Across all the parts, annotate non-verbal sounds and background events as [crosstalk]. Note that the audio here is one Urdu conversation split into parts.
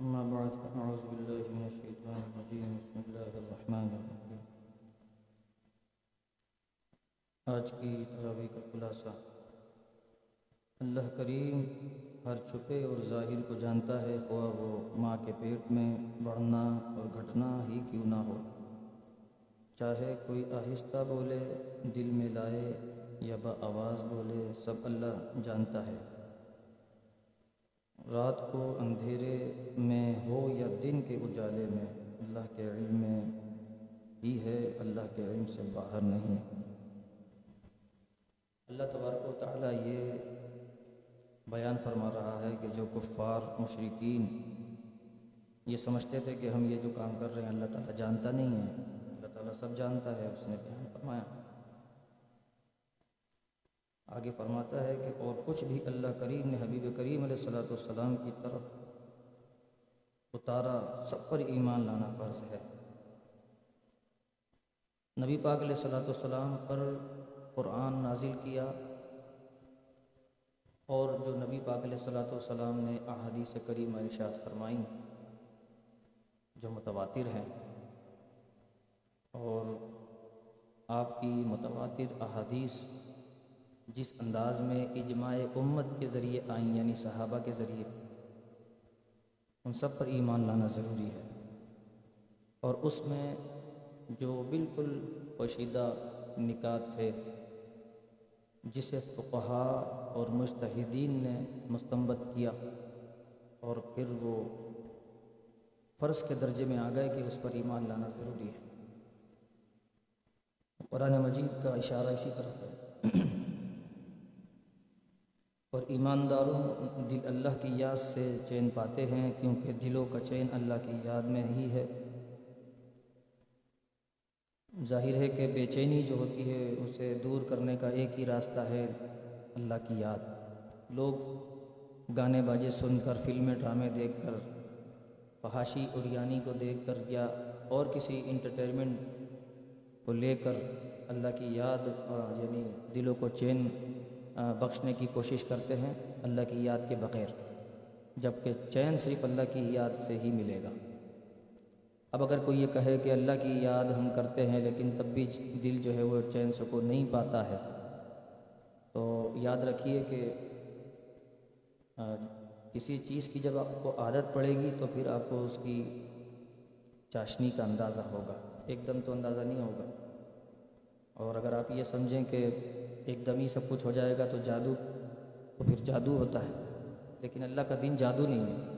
أما بعد، فأعوذ بالله من الشيطان الرجيم. بسم الله الرحمن الرحيم. آج کی تراویح کا خلاصہ. اللہ کریم ہر چھپے اور ظاہر کو جانتا ہے، خواہ وہ ماں کے پیٹ میں بڑھنا اور گھٹنا ہی کیوں نہ ہو۔ چاہے کوئی آہستہ بولے، دل میں لائے یا با آواز بولے، سب اللہ جانتا ہے۔ رات کو اندھیرے میں ہو یا دن کے اجالے میں، اللہ کے علم میں ہی ہے، اللہ کے علم سے باہر نہیں۔ اللہ تبارک و تعالیٰ یہ بیان فرما رہا ہے کہ جو کفار مشرقین یہ سمجھتے تھے کہ ہم یہ جو کام کر رہے ہیں، اللہ تعالیٰ جانتا نہیں ہے۔ اللہ تعالیٰ سب جانتا ہے، اس نے بیان فرمایا۔ آگے فرماتا ہے کہ اور کچھ بھی اللہ کریم نے حبیب کریم علیہ الصلاۃ والسلام کی طرف اتارا، سب پر ایمان لانا فرض ہے۔ نبی پاک علیہ الصلاۃ والسلام پر قرآن نازل کیا اور جو نبی پاک علیہ الصلاۃ والسلام نے احادیث کریم ارشاد فرمائیں، جو متواتر ہیں۔ اور آپ کی متواتر احادیث جس انداز میں اجماع امت کے ذریعے آئیں یعنی صحابہ کے ذریعے، ان سب پر ایمان لانا ضروری ہے۔ اور اس میں جو بالکل پوشیدہ نکات تھے، جسے فقہا اور مشتحدین نے مستمت کیا، اور پھر وہ فرض کے درجے میں آ گئے کہ اس پر ایمان لانا ضروری ہے۔ قرآن مجید کا اشارہ اسی طرف ہے۔ اور ایمانداروں دل اللہ کی یاد سے چین پاتے ہیں، کیونکہ دلوں کا چین اللہ کی یاد میں ہی ہے۔ ظاہر ہے کہ بے چینی جو ہوتی ہے، اسے دور کرنے کا ایک ہی راستہ ہے اللہ کی یاد۔ لوگ گانے باجے سن کر، فلمیں، ڈرامے دیکھ کر، فحاشی اڑیانی کو دیکھ کر یا اور کسی انٹرٹینمنٹ کو لے کر اللہ کی یاد یعنی دلوں کو چین بخشنے کی کوشش کرتے ہیں اللہ کی یاد کے بغیر، جبکہ چین صرف اللہ کی یاد سے ہی ملے گا۔ اب اگر کوئی یہ کہے کہ اللہ کی یاد ہم کرتے ہیں لیکن تب بھی دل جو ہے وہ چین کو نہیں پاتا ہے، تو یاد رکھیے کہ کسی چیز کی جب آپ کو عادت پڑے گی تو پھر آپ کو اس کی چاشنی کا اندازہ ہوگا۔ ایک دم تو اندازہ نہیں ہوگا۔ اور اگر آپ یہ سمجھیں کہ ایک دم ہی سب کچھ ہو جائے گا تو جادو، تو پھر جادو ہوتا ہے۔ لیکن اللہ کا دن جادو نہیں ہے۔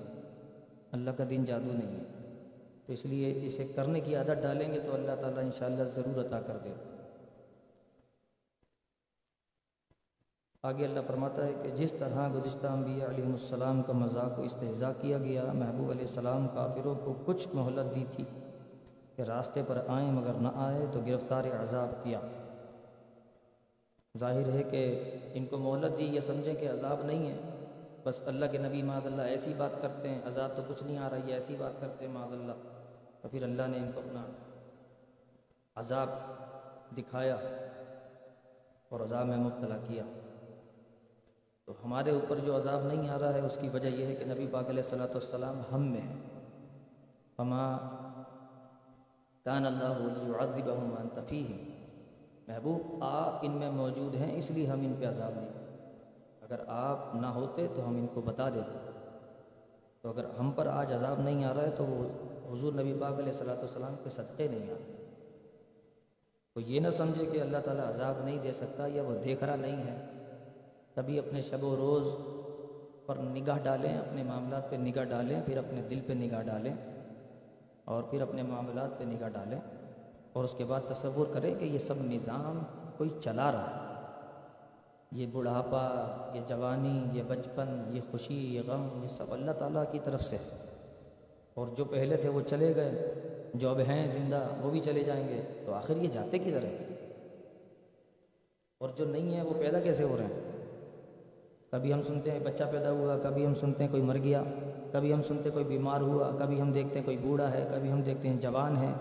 اللہ کا دن جادو نہیں ہے۔ تو اس لیے اسے کرنے کی عادت ڈالیں گے تو اللہ تعالیٰ انشاءاللہ ضرور عطا کر دے آگے اللہ فرماتا ہے کہ جس طرح گزشتہ انبیاء علیہ السلام کا مذاق و استحضاء کیا گیا، محبوب علیہ السلام کافروں کو کچھ مہلت دی تھی کہ راستے پر آئیں مگر نہ آئے تو گرفتار عذاب کیا۔ ظاہر ہے کہ ان کو مہلت دی یہ سمجھیں کہ عذاب نہیں ہے۔ بس اللہ کے نبی معاذ اللہ ایسی بات کرتے ہیں، عذاب تو کچھ نہیں آ رہا، یہ ایسی بات کرتے ہیں معاذ اللہ۔ تو پھر اللہ نے ان کو اپنا عذاب دکھایا اور عذاب میں مبتلا کیا۔ تو ہمارے اوپر جو عذاب نہیں آ رہا ہے، اس کی وجہ یہ ہے کہ نبی پاک علیہ السلاۃ والسلام ہم میں ہے ہما کان اللہ عزب عمان تفیح محبوب، آپ ان میں موجود ہیں، اس لیے ہم ان پہ عذاب نہیں اگر آپ نہ ہوتے تو ہم ان کو بتا دیتے۔ تو اگر ہم پر آج عذاب نہیں آ رہا ہے تو وہ حضور نبی پاک علیہ صلاۃ والسلام کے صدقے نہیں آ رہے تو یہ نہ سمجھے کہ اللہ تعالیٰ عذاب نہیں دے سکتا یا وہ دیکھ رہا نہیں ہے۔ کبھی اپنے شب و روز پر نگاہ ڈالیں، اپنے معاملات پہ نگاہ ڈالیں، پھر اپنے دل پہ نگاہ ڈالیں اور پھر اپنے معاملات پہ نگاہ ڈالیں۔ اور اس کے بعد تصور کریں کہ یہ سب نظام کوئی چلا رہا ہے۔ یہ بڑھاپا، یہ جوانی، یہ بچپن، یہ خوشی، یہ غم، یہ سب اللہ تعالیٰ کی طرف سے ہے۔ اور جو پہلے تھے وہ چلے گئے، جو اب ہیں زندہ وہ بھی چلے جائیں گے۔ تو آخر یہ جاتے کدھر ہیں؟ اور جو نہیں ہیں وہ پیدا کیسے ہو رہے ہیں؟ کبھی ہم سنتے ہیں بچہ پیدا ہوا، کبھی ہم سنتے ہیں کوئی مر گیا، کبھی ہم سنتے ہیں کوئی بیمار ہوا، کبھی ہم دیکھتے ہیں کوئی بوڑھا ہے، کبھی ہم دیکھتے ہیں جوان ہے۔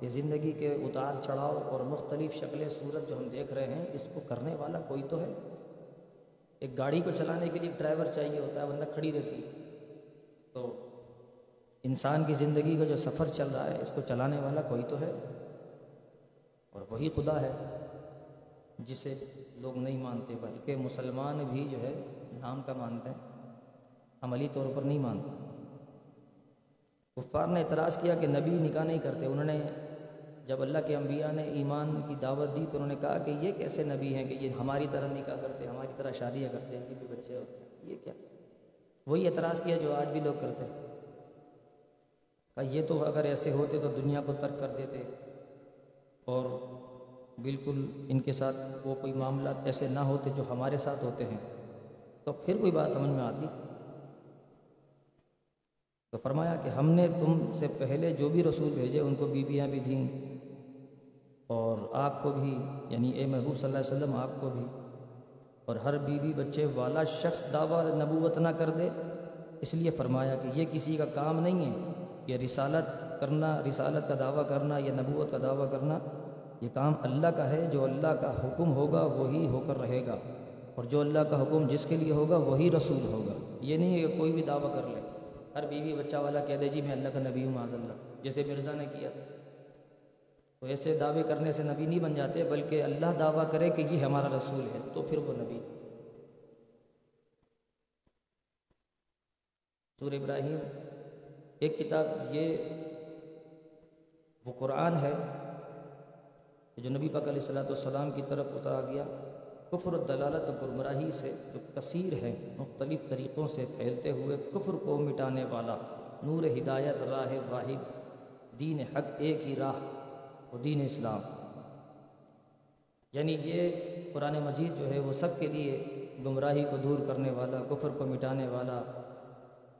یہ زندگی کے اتار چڑھاؤ اور مختلف شکلیں صورت جو ہم دیکھ رہے ہیں، اس کو کرنے والا کوئی تو ہے؟ ایک گاڑی کو چلانے کے لیے ڈرائیور چاہیے ہوتا ہے بندہ کھڑی رہتی۔ تو انسان کی زندگی کا جو سفر چل رہا ہے، اس کو چلانے والا کوئی تو ہے؟ اور وہی خدا ہے، جسے لوگ نہیں مانتے، بلکہ مسلمان بھی جو ہے، نام کا مانتے ہیں۔ عملی طور پر نہیں مانتے۔ کفار نے اعتراض کیا کہ نبی نکاح نہیں کرتے۔ انہوں نے جب اللہ کے انبیاء نے ایمان کی دعوت دی تو انہوں نے کہا کہ یہ کیسے نبی ہیں کہ یہ ہماری طرح نکاح کرتے ہماری طرح شادیاں کرتے ہیں یہ بھی بچے ہوتے ہیں۔ یہ کیا؟ وہی اعتراض کیا جو آج بھی لوگ کرتے ہیں۔ کہا یہ تو اگر ایسے ہوتے تو دنیا کو ترک کر دیتے۔ اور بالکل ان کے ساتھ وہ کوئی معاملات ایسے نہ ہوتے جو ہمارے ساتھ ہوتے ہیں۔ تو پھر کوئی بات سمجھ میں آتی؟ تو فرمایا کہ ہم نے تم سے پہلے جو بھی رسول بھیجے ان کو بیویاں بھی دیں اور آپ کو بھی یعنی اے محبوب صلی اللہ علیہ وسلم، آپ کو بھی۔ اور ہر بیوی بچے والا شخص دعویٰ نبوت نہ کر دے۔ اس لیے فرمایا کہ یہ کسی کا کام نہیں ہے، یہ رسالت کرنا، رسالت کا دعویٰ کرنا یا نبوت کا دعویٰ کرنا، یہ کام اللہ کا ہے۔ جو اللہ کا حکم ہوگا وہی ہو کر رہے گا۔ اور جو اللہ کا حکم جس کے لیے ہوگا وہی رسول ہوگا۔ یہ نہیں ہے کہ کوئی بھی دعویٰ کر لے۔ ہر بیوی بچہ والا کہہ دے جی میں اللہ کا نبی ہوں، معاذ اللہ۔ جیسے مرزا نے کیا۔ تو ایسے دعوے کرنے سے نبی نہیں بن جاتے، بلکہ اللہ دعویٰ کرے کہ یہ ہمارا رسول ہے، تو پھر وہ نبی۔ سور ابراہیم، ایک کتاب یہ، وہ قرآن ہے جو نبی پاک علیہ السلاۃ والسلام کی طرف اترا گیا۔ کفر و دلالت و گرمراہی سے جو کثیر ہے مختلف طریقوں سے پھیلتے ہوئے کفر کو مٹانے والا نور ہدایت راہ واحد، دین حق ایک ہی راہ و دین اسلام۔ یعنی یہ قرآن مجید جو ہے وہ سب کے لیے گمراہی کو دور کرنے والا، کفر کو مٹانے والا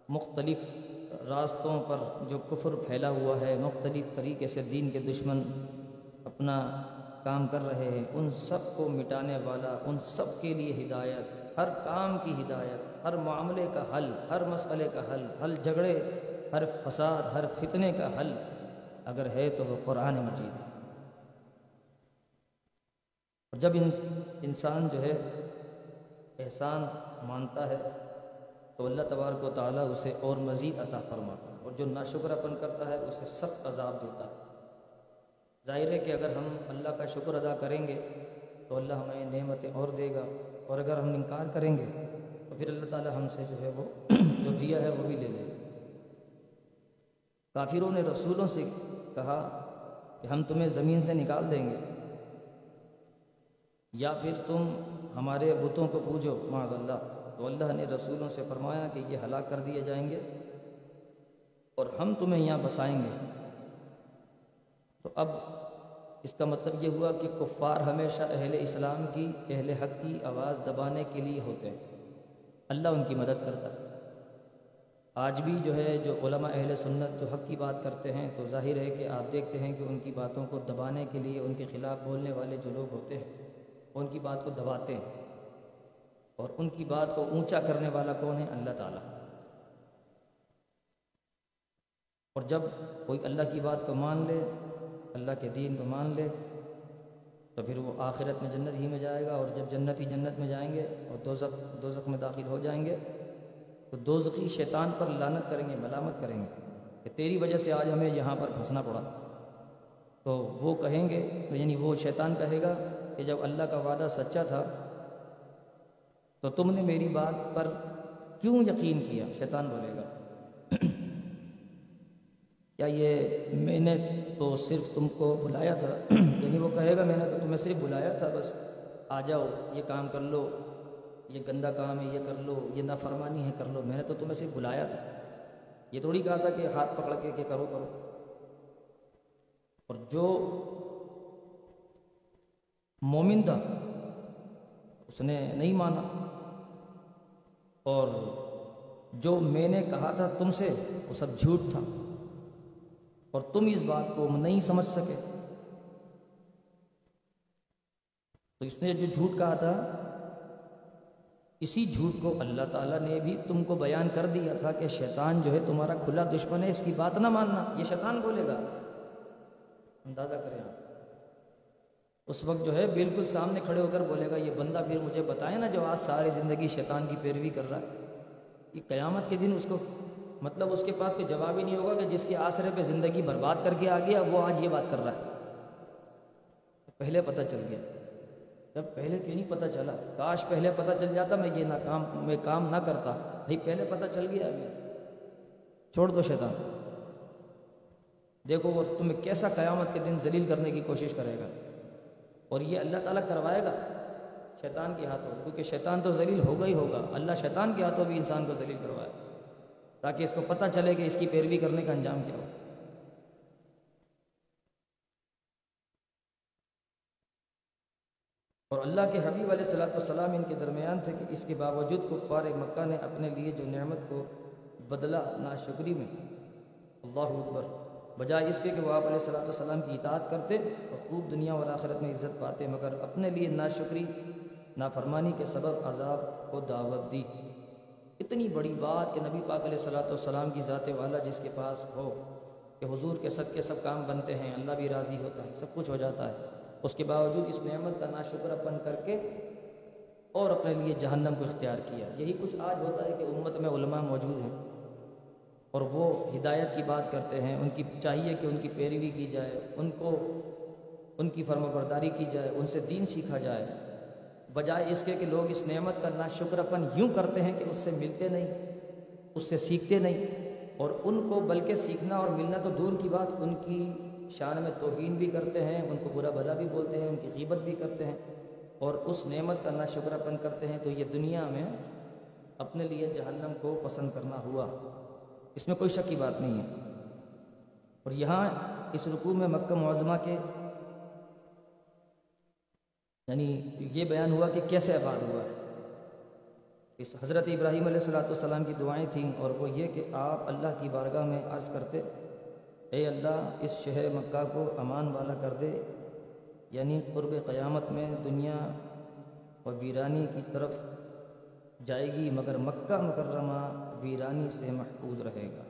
مختلف راستوں پر جو کفر پھیلا ہوا ہے، مختلف طریقے سے دین کے دشمن اپنا کام کر رہے ہیں، ان سب کو مٹانے والا، ان سب کے لیے ہدایت، ہر کام کی ہدایت، ہر معاملے کا حل، ہر مسئلے کا حل، ہر جھگڑے، ہر فساد، ہر فتنے کا حل۔ اگر ہے تو وہ قرآن مجید۔ ہے اور جب انسان جو ہے احسان مانتا ہے، تو اللہ تبارک و تعالیٰ اسے اور مزید عطا فرماتا ہے، اور جو ناشکر اپن کرتا ہے، اسے سخت عذاب دیتا ہے۔ ظاہر ہے کہ اگر ہم اللہ کا شکر ادا کریں گے تو اللہ ہمیں نعمتیں اور دے گا اور اگر ہم انکار کریں گے تو پھر اللہ تعالیٰ ہم سے جو ہے وہ [clears throat] جو دیا ہے وہ بھی لے لے گا کافروں نے رسولوں سے کہا کہ ہم تمہیں زمین سے نکال دیں گے۔ یا پھر تم ہمارے بتوں کو پوجو معاذ اللہ تو اللہ نے رسولوں سے فرمایا کہ یہ ہلاک کر دیے جائیں گے اور ہم تمہیں یہاں بسائیں گے۔ تو اب اس کا مطلب یہ ہوا کہ کفار ہمیشہ اہل اسلام کی، اہل حق کی آواز دبانے کے لیے ہوتے ہیں۔ اللہ ان کی مدد کرتا ہے۔ آج بھی جو ہے، جو علماء اہل سنت جو حق کی بات کرتے ہیں، تو ظاہر ہے کہ آپ دیکھتے ہیں کہ ان کی باتوں کو دبانے کے لیے، ان کے خلاف بولنے والے جو لوگ ہوتے ہیں، ان کی بات کو دباتے ہیں۔ اور ان کی بات کو اونچا کرنے والا کون ہے؟ اللہ تعالیٰ۔ اور جب کوئی اللہ کی بات کو مان لے اللہ کے دین کو مان لے، تو پھر وہ آخرت میں جنت ہی میں جائے گا اور جب جنت ہی جنت میں جائیں گے اور دوزخ دوزخ میں داخل ہو جائیں گے، تو دوزخی شیطان پر لانت کریں گے، ملامت کریں گے کہ تیری وجہ سے آج ہمیں یہاں پر پھنسنا پڑا۔ تو وہ کہیں گے یعنی وہ شیطان کہے گا کہ جب اللہ کا وعدہ سچا تھا، تو تم نے میری بات پر کیوں یقین کیا؟ شیطان بولے گا۔ کیا یہ میں نے تو صرف تم کو بلایا تھا۔ [clears throat] یعنی وہ کہے گا میں نے تو تمہیں صرف بلایا تھا، بس آ جاؤ، یہ کام کر لو، یہ گندا کام ہے، یہ کر لو، یہ نافرمانی ہے، کر لو۔ میں نے تو تمہیں صرف بلایا تھا۔ یہ تھوڑی کہا تھا کہ ہاتھ پکڑ کے کہ کرو کرو۔ اور جو مومن تھا، اس نے نہیں مانا۔ اور جو میں نے کہا تھا تم سے، وہ سب جھوٹ تھا۔ اور تم اس بات کو نہیں سمجھ سکے۔ تو اس نے جو جھوٹ کہا تھا، اسی جھوٹ کو اللہ تعالیٰ نے بھی تم کو بیان کر دیا تھا کہ شیطان جو ہے تمہارا کھلا دشمن ہے، اس کی بات نہ ماننا۔ یہ شیطان بولے گا۔ اندازہ کریں آپ۔ اس وقت جو ہے بالکل سامنے کھڑے ہو کر بولے گا، یہ بندہ پھر مجھے بتائے نا جو آج ساری زندگی شیطان کی پیروی کر رہا ہے۔ یہ قیامت کے دن اس کو مطلب اس کے پاس کوئی جواب ہی نہیں ہوگا کہ جس کے آسرے پہ زندگی برباد کر کے آ گیا، وہ آج یہ بات کر رہا ہے۔ پہلے پتہ چل گیا۔ جب پہلے کیوں نہیں پتہ چلا؟ کاش پہلے پتہ چل جاتا، میں یہ نہ کام، میں کام نہ کرتا۔ بھائی پہلے پتہ چل گیا۔ ابھی چھوڑ دو شیطان۔ دیکھو، وہ تمہیں کیسا قیامت کے دن ذلیل کرنے کی کوشش کرے گا۔ اور یہ اللہ تعالیٰ کروائے گا۔ شیطان کے ہاتھوں، کیونکہ شیطان تو ذلیل ہوگا ہی ہوگا۔ اللہ شیطان کے ہاتھوں بھی انسان کو ذلیل کروائے۔ تاکہ اس کو پتہ چلے کہ اس کی پیروی کرنے کا انجام کیا ہو۔ اور اللہ کے حبیب علیہ صلاۃ والسلام ان کے درمیان تھے کہ اس کے باوجود کفار مکہ نے اپنے لیے جو نعمت کو بدلا ناشکری میں، اللہ اکبر، بجائے اس کے کہ وہ آپ علیہ صلاۃ والسلام کی اطاعت کرتے اور خوب دنیا اور آخرت میں عزت پاتے، مگر اپنے لیے ناشکری، نافرمانی کے سبب عذاب کو دعوت دی۔ اتنی بڑی بات کہ نبی پاک علیہ صلاۃ والسلام کی ذات والا جس کے پاس ہو، کہ حضور کے سب کے سب کام بنتے ہیں، اللہ بھی راضی ہوتا ہے، سب کچھ ہو جاتا ہے۔ اس کے باوجود اس نعمت کا ناشکر اپن کر کے اور اپنے لیے جہنم کو اختیار کیا۔ یہی کچھ آج ہوتا ہے کہ امت میں علماء موجود ہیں اور وہ ہدایت کی بات کرتے ہیں۔ ان کی چاہیے کہ ان کی پیروی کی جائے، ان کو، ان کی فرم برداری کی جائے، ان سے دین سیکھا جائے۔ بجائے اس کے کہ لوگ اس نعمت کا ناشکر اپن یوں کرتے ہیں کہ اس سے ملتے نہیں، اس سے سیکھتے نہیں۔ اور ان کو بلکہ سیکھنا اور ملنا تو دور کی بات، ان کی شان میں توہین بھی کرتے ہیں، ان کو برا بھلا بھی بولتے ہیں، ان کی غیبت بھی کرتے ہیں۔ اور اس نعمت کا ناشکر اپن کرتے ہیں تو یہ دنیا میں اپنے لیے جہنم کو پسند کرنا ہوا۔ اس میں کوئی شک کی بات نہیں ہے۔ اور یہاں اس رکوع میں مکہ معظمہ کے یعنی یہ بیان ہوا کہ کیسے آباد ہوا۔ ہے اس حضرت ابراہیم علیہ السلاۃ والسلام کی دعائیں تھیں اور وہ یہ کہ آپ اللہ کی بارگاہ میں عرض کرتے، اے اللہ، اس شہر مکہ کو امان والا کر دے۔ یعنی قرب قیامت میں دنیا اور ویرانی کی طرف جائے گی، مگر مکہ مکرمہ ویرانی سے محفوظ رہے گا۔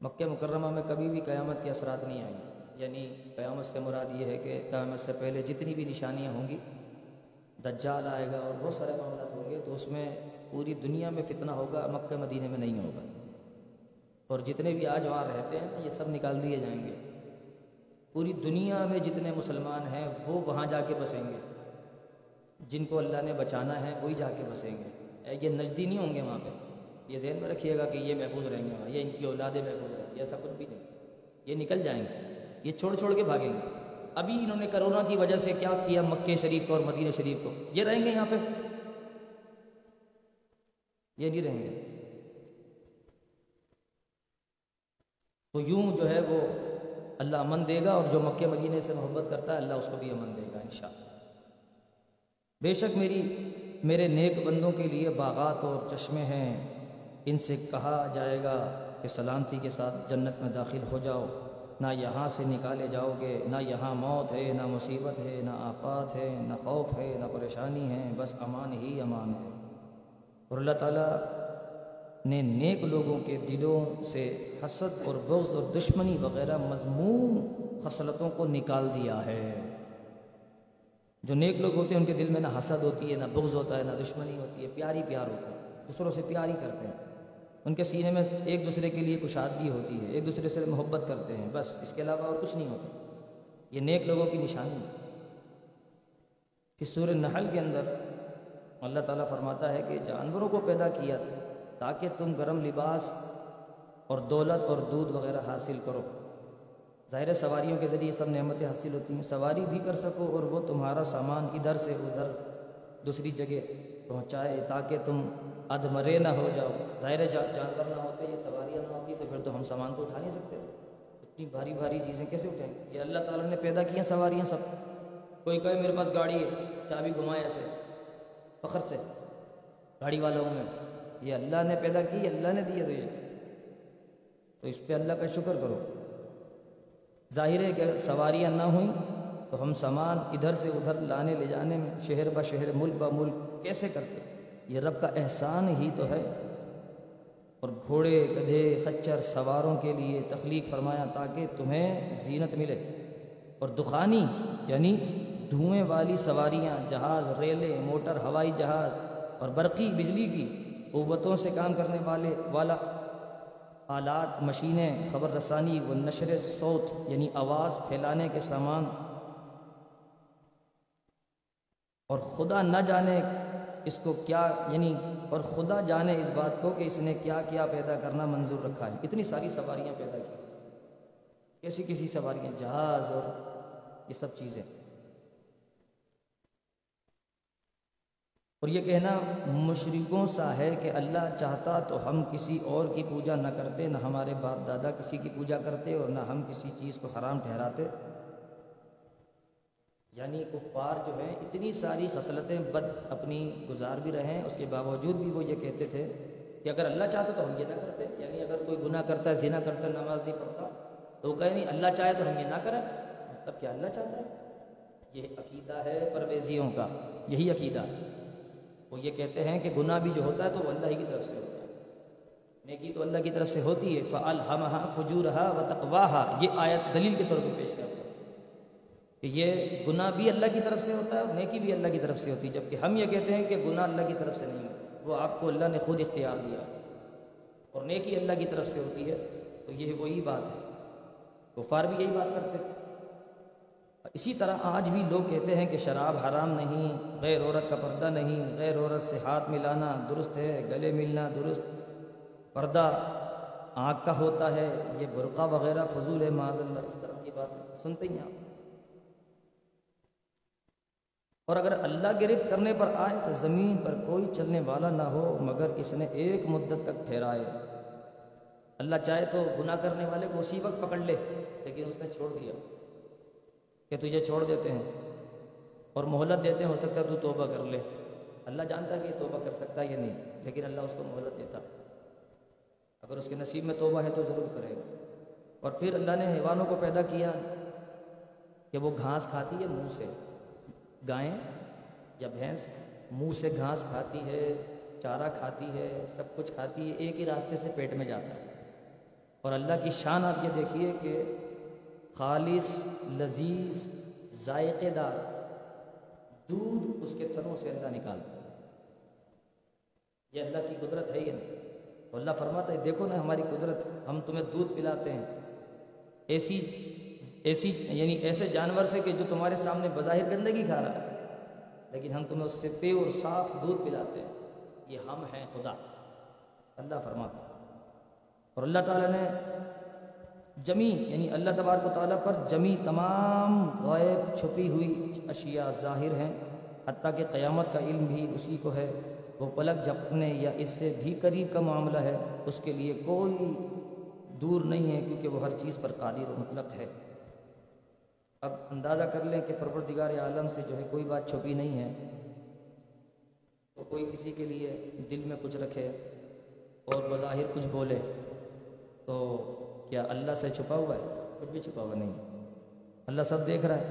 مکہ مکرمہ میں کبھی بھی قیامت کے اثرات نہیں آئیں۔ گے یعنی قیامت سے مراد یہ ہے کہ قیامت سے پہلے جتنی بھی نشانیاں ہوں گی، دجال آئے گا اور بہت سارے معاملات ہوں گے، تو اس میں پوری دنیا میں فتنہ ہوگا، مکہ، مدینہ میں نہیں ہوگا۔ اور جتنے بھی آج وہاں رہتے ہیں، یہ سب نکال دیے جائیں گے۔ پوری دنیا میں جتنے مسلمان ہیں، وہ وہاں جا کے بسیں گے۔ جن کو اللہ نے بچانا ہے، وہی جا کے بسیں گے۔ یہ نزدی نہیں ہوں گے وہاں پہ۔ یہ ذہن میں رکھیے گا کہ یہ محفوظ رہیں گے وہاں، یہ ان کی اولادیں محفوظ رہیں گے ایسا کچھ بھی نہیں۔ یہ نکل جائیں گے۔ یہ چھوڑ چھوڑ کے بھاگیں گے۔ ابھی انہوں نے کرونا کی وجہ سے کیا کیا مکہ شریف کو اور مدینہ شریف کو؟ یہ رہیں گے یہاں پہ؟ یہ نہیں رہیں گے۔ تو یوں جو ہے وہ اللہ امن دے گا اور جو مکہ مدینہ سے محبت کرتا ہے اللہ اس کو بھی امن دے گا انشاءاللہ۔ بے شک میری میرے نیک بندوں کے لیے باغات اور چشمے ہیں۔ ان سے کہا جائے گا کہ سلامتی کے ساتھ جنت میں داخل ہو جاؤ۔ نہ یہاں سے نکالے جاؤ گے، نہ یہاں موت ہے، نہ مصیبت ہے، نہ آفات ہے، نہ خوف ہے، نہ پریشانی ہے، بس امان ہی امان ہے۔ اور اللہ تعالیٰ نے نیک لوگوں کے دلوں سے حسد اور بغض اور دشمنی وغیرہ مضمون خصلتوں کو نکال دیا ہے۔ جو نیک لوگ ہوتے ہیں، ان کے دل میں نہ حسد ہوتی ہے، نہ بغض ہوتا ہے، نہ دشمنی ہوتی ہے، پیاری پیار ہوتا ہے، دوسروں سے پیاری کرتے ہیں۔ ان کے سینے میں ایک دوسرے کے لیے کشادگی ہوتی ہے، ایک دوسرے سے محبت کرتے ہیں، بس اس کے علاوہ اور کچھ نہیں ہوتا۔ یہ نیک لوگوں کی نشانی ہے۔ اس سور نحل کے اندر اللہ تعالیٰ فرماتا ہے کہ جانوروں کو پیدا کیا تاکہ تم گرم لباس اور دولت اور دودھ وغیرہ حاصل کرو۔ ظاہر سواریوں کے ذریعے سب نعمتیں حاصل ہوتی ہیں۔ سواری بھی کر سکو اور وہ تمہارا سامان ادھر سے ادھر دوسری جگہ پہنچائے تاکہ تم ادمرے نہ ہو جاؤ۔ ظاہر جانور نہ ہوتے، یہ سواریاں نہ ہوتی، تو پھر تو ہم سامان کو اٹھا نہیں سکتے۔ اتنی بھاری بھاری چیزیں کیسے اٹھائیں؟ یہ اللہ تعالیٰ نے پیدا کی ہیں سواریاں سب۔ کوئی کہے میرے پاس گاڑی ہے، چابی گھمائے ایسے، فخر سے۔ گاڑی والوں میں، یہ اللہ نے پیدا کی، اللہ نے دیے تو یہ۔ تو اس پہ اللہ کا شکر کرو۔ ظاہر ہے کہ سواریاں نہ ہوئیں، تو ہم سامان ادھر سے ادھر لانے لے جانے میں، شہر بہ شہر، ملک بہ ملک، کیسے کرتے؟ یہ رب کا احسان ہی تو ہے۔ اور گھوڑے، گدھے، خچر سواروں کے لیے تخلیق فرمایا تاکہ تمہیں زینت ملے۔ اور دخانی یعنی دھوئیں والی سواریاں، جہاز ریلیں موٹر، ہوائی جہاز اور برقی، بجلی کی قوتوں سے کام کرنے والے والا آلات، مشینیں، خبر رسانی و نشر صوت یعنی آواز پھیلانے کے سامان۔ اور خدا نہ جانے اس کو کیا یعنی اور خدا جانے اس بات کو کہ اس نے کیا کیا پیدا کرنا منظور رکھا ہے۔ اتنی ساری سواریاں پیدا کی۔ کیسی کسی سواریاں، جہاز اور یہ سب چیزیں۔ اور یہ کہنا مشرقوں سا ہے کہ اللہ چاہتا تو ہم کسی اور کی پوجا نہ کرتے، نہ ہمارے باپ دادا کسی کی پوجا کرتے اور نہ ہم کسی چیز کو حرام ٹھہراتے۔ یعنی کفار جو ہیں، اتنی ساری خصلتیں بد اپنی گزار بھی رہے ہیں، اس کے باوجود بھی وہ یہ کہتے تھے کہ اگر اللہ چاہتا تو ہم یہ نہ کرتے۔ یعنی اگر کوئی گناہ کرتا ہے زنا کرتا ہے نماز نہیں پڑھتا، تو وہ کہیں نہیں، اللہ چاہے تو ہم یہ نہ کریں۔ مطلب کیا اللہ چاہتا ہے؟ یہ عقیدہ ہے پرویزیوں کا، یہی عقیدہ۔ وہ یہ کہتے ہیں کہ گناہ بھی جو ہوتا ہے تو وہ اللہ ہی کی طرف سے ہوتا ہے۔ نیکی تو اللہ کی طرف سے ہوتی ہے۔ فَأَلْحَمَهَا فُجُورَهَا وَتَقْوَاهَا، یہ آیت دلیل کے طور پر پیش کرتا ہے۔ کہ یہ گناہ بھی اللہ کی طرف سے ہوتا ہے اور نیکی بھی اللہ کی طرف سے ہوتی ہے، جبکہ ہم یہ کہتے ہیں کہ گناہ اللہ کی طرف سے نہیں وہ آپ کو اللہ نے خود اختیار دیا اور نیکی اللہ کی طرف سے ہوتی ہے، تو یہ وہی بات ہے۔ کفار بھی یہی بات کرتے تھے۔ اسی طرح آج بھی لوگ کہتے ہیں کہ شراب حرام نہیں، غیر عورت کا پردہ نہیں، غیر عورت سے ہاتھ ملانا درست ہے، گلے ملنا درست۔ پردہ آنکھ کا ہوتا ہے، یہ برقع وغیرہ، فضول ہے، معاذ اللہ، اس طرح کی بات سنتے ہی آپ۔ اور اگر اللہ گرفت کرنے پر آئے تو زمین پر کوئی چلنے والا نہ ہو، مگر اس نے ایک مدت تک ٹھہرائے۔ اللہ چاہے تو گناہ کرنے والے کو اسی وقت پکڑ لے، لیکن اس نے چھوڑ دیا۔ کہ تجھے چھوڑ دیتے ہیں اور مہلت دیتے ہیں، ہو سکتا ہے تو توبہ کر لے۔ اللہ جانتا ہے کہ یہ توبہ کر سکتا ہے یا نہیں، لیکن اللہ اس کو مہلت دیتا۔ اگر اس کے نصیب میں توبہ ہے تو ضرور کرے۔ گا اور پھر اللہ نے حیوانوں کو پیدا کیا کہ وہ گھاس کھاتی ہے، منہ سے۔ گائیں یا بھینس منہ سے گھاس کھاتی ہے، چارہ کھاتی ہے، سب کچھ کھاتی ہے، ایک ہی راستے سے پیٹ میں جاتا ہے۔ اور اللہ کی شان آپ یہ دیکھیے کہ خالص، لذیذ، ذائقے دار دودھ اس کے تھنوں سے اللہ نکالتا ہے۔ یہ اللہ کی قدرت ہے یہ نہیں؟ اللہ فرماتا ہے، دیکھو نا ہماری قدرت، ہم تمہیں دودھ پلاتے ہیں۔ ایسی ایسی یعنی ایسے جانور سے کہ جو تمہارے سامنے بظاہر گندگی کھا رہا ہے۔ لیکن ہم تمہیں اس سے پے اور صاف دودھ پلاتے ہیں۔ یہ ہم ہیں خدا۔ اللہ فرماتا اور اللہ تعالیٰ نے جمی یعنی اللہ تبارک و تعالیٰ پر جمی تمام غائب چھپی ہوئی اشیاء ظاہر ہیں۔ حتیٰ کہ قیامت کا علم بھی اسی کو ہے۔ وہ پلک جھپنے یا اس سے بھی قریب کا معاملہ ہے۔ اس کے لیے کوئی دور نہیں ہے کیونکہ وہ ہر چیز پر قادر و مطلق ہے۔ اب اندازہ کر لیں کہ پروردگار عالم سے جو ہے کوئی بات چھپی نہیں ہے، تو کوئی کسی کے لیے دل میں کچھ رکھے اور بظاہر کچھ بولے، تو کیا اللہ سے چھپا ہوا ہے؟ کچھ بھی چھپا ہوا نہیں۔ اللہ سب دیکھ رہا ہے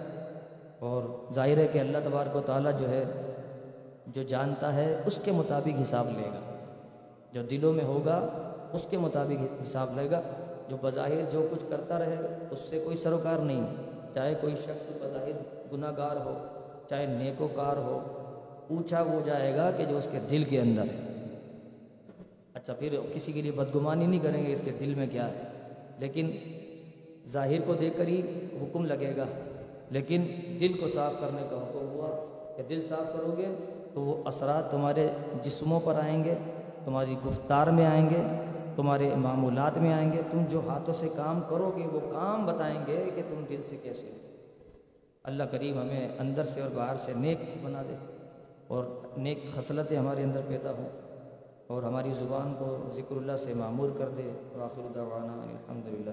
اور ظاہر ہے کہ اللہ تبارک و تعالیٰ جو ہے، جو جانتا ہے، اس کے مطابق حساب لے گا۔ جو دلوں میں ہوگا، اس کے مطابق حساب لے گا۔ جو بظاہر جو کچھ کرتا رہے، اس سے کوئی سروکار نہیں۔ ہے چاہے کوئی شخص بظاہر گناہ گار ہو، چاہے نیک و کار ہو، پوچھا وہ جائے گا کہ جو اس کے دل کے اندر ہے۔ اچھا پھر کسی کے لیے بدگمانی نہیں کریں گے اس کے دل میں کیا ہے۔ لیکن ظاہر کو دیکھ کر ہی حکم لگے گا۔ لیکن دل کو صاف کرنے کا حکم ہوا کہ دل صاف کرو گے تو وہ اثرات تمہارے جسموں پر آئیں گے، تمہاری گفتار میں آئیں گے۔ تمہارے معمولات میں آئیں گے، تم جو ہاتھوں سے کام کرو گے، وہ کام بتائیں گے کہ تم دل سے کیسے اللہ کریم ہمیں اندر سے اور باہر سے نیک بنا دے اور نیک خصلتیں ہمارے اندر پیدا ہوں اور ہماری زبان کو ذکر اللہ سے معمور کر دے۔ اور آخر دعوانا الحمد للہ